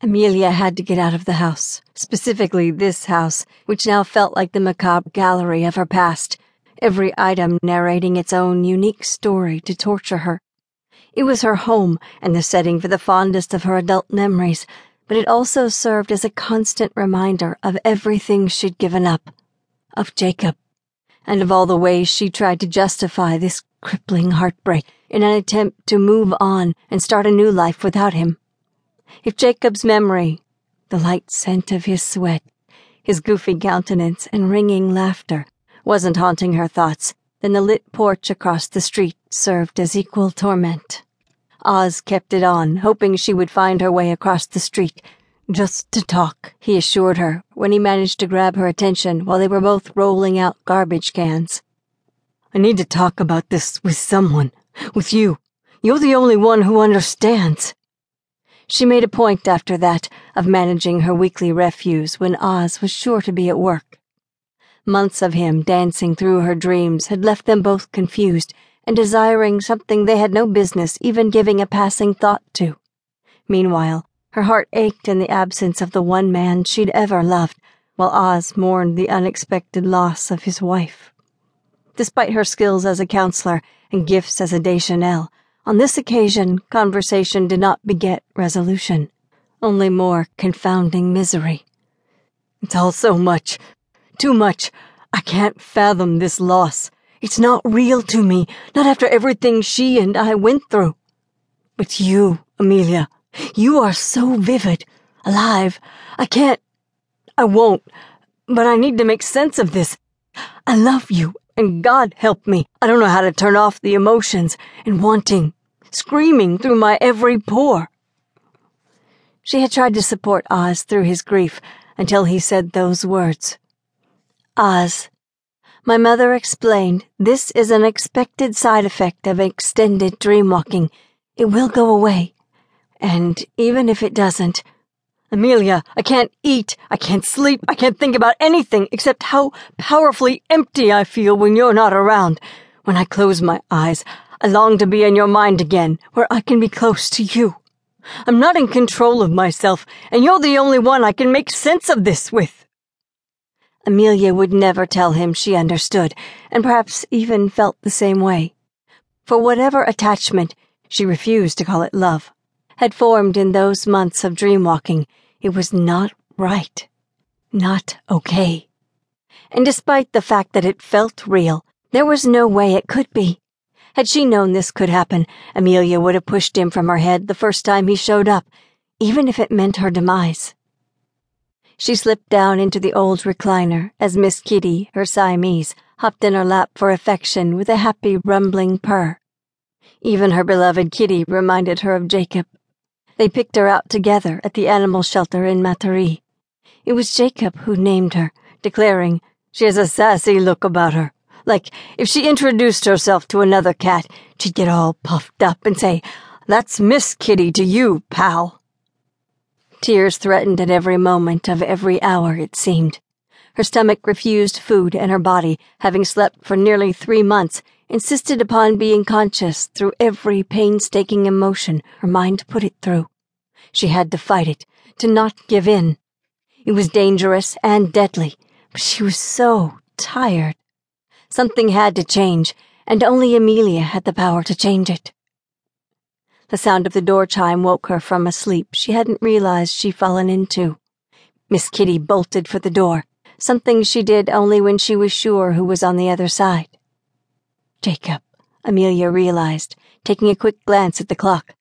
Amelia had to get out of the house, specifically this house, which now felt like the macabre gallery of her past, every item narrating its own unique story to torture her. It was her home and the setting for the fondest of her adult memories, but it also served as a constant reminder of everything she'd given up, of Jacob, and of all the ways she tried to justify this crippling heartbreak in an attempt to move on and start a new life without him. If Jacob's memory, the light scent of his sweat, his goofy countenance and ringing laughter, wasn't haunting her thoughts, then the lit porch across the street served as equal torment. Oz kept it on, hoping she would find her way across the street. Just to talk, he assured her when he managed to grab her attention while they were both rolling out garbage cans. I need to talk about this with someone, with you. You're the only one who understands. She made a point after that of managing her weekly refuse when Oz was sure to be at work. Months of him dancing through her dreams had left them both confused and desiring something they had no business even giving a passing thought to. Meanwhile, her heart ached in the absence of the one man she'd ever loved, while Oz mourned the unexpected loss of his wife. Despite her skills as a counselor and gifts as a Deschanel, on this occasion conversation did not beget resolution, only more confounding misery. It's all so much, too much. I can't fathom this loss. It's not real to me, not after everything she and I went through. But you, Amelia, you are so vivid, alive. I can't. I won't. But I need to make sense of this. I love you, and God help me. I don't know how to turn off the emotions and wanting, screaming through my every pore. She had tried to support Oz through his grief until he said those words. Oz, my mother explained this is an expected side effect of extended dreamwalking. It will go away. And even if it doesn't, Amelia, I can't eat, I can't sleep, I can't think about anything except how powerfully empty I feel when you're not around. When I close my eyes, I long to be in your mind again, where I can be close to you. I'm not in control of myself, and you're the only one I can make sense of this with. Amelia would never tell him she understood, and perhaps even felt the same way. For whatever attachment, she refused to call it love, had formed in those months of dreamwalking, it was not right. Not okay. And despite the fact that it felt real, there was no way it could be. Had she known this could happen, Amelia would have pushed him from her head the first time he showed up, even if it meant her demise. She slipped down into the old recliner as Miss Kitty, her Siamese, hopped in her lap for affection with a happy rumbling purr. Even her beloved kitty reminded her of Jacob. They picked her out together at the animal shelter in Metairie. It was Jacob who named her, declaring, She has a sassy look about her. Like if she introduced herself to another cat, she'd get all puffed up and say, That's Miss Kitty to you, pal. Tears threatened at every moment of every hour, it seemed. Her stomach refused food, and her body, having slept for nearly three months, insisted upon being conscious through every painstaking emotion her mind put it through. She had to fight it, to not give in. It was dangerous and deadly, but she was so tired. Something had to change, and only Amelia had the power to change it. The sound of the door chime woke her from a sleep she hadn't realized she'd fallen into. Miss Kitty bolted for the door, something she did only when she was sure who was on the other side. Jacob, Amelia realized, taking a quick glance at the clock.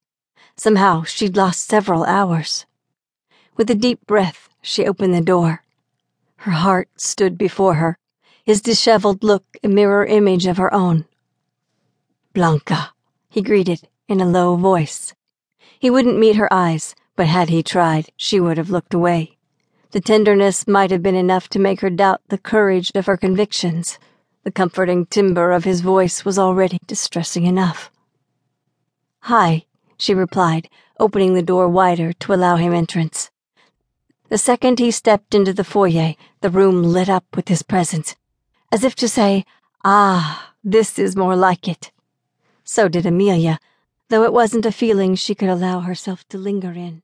Somehow she'd lost several hours. With a deep breath, she opened the door. Her heart stood before her, his disheveled look a mirror image of her own. Blanca, he greeted in a low voice. He wouldn't meet her eyes, but had he tried, she would have looked away. The tenderness might have been enough to make her doubt the courage of her convictions. The comforting timbre of his voice was already distressing enough. Hi, she replied, opening the door wider to allow him entrance. The second he stepped into the foyer, the room lit up with his presence, as if to say, Ah, this is more like it. So did Amelia though it wasn't a feeling she could allow herself to linger in.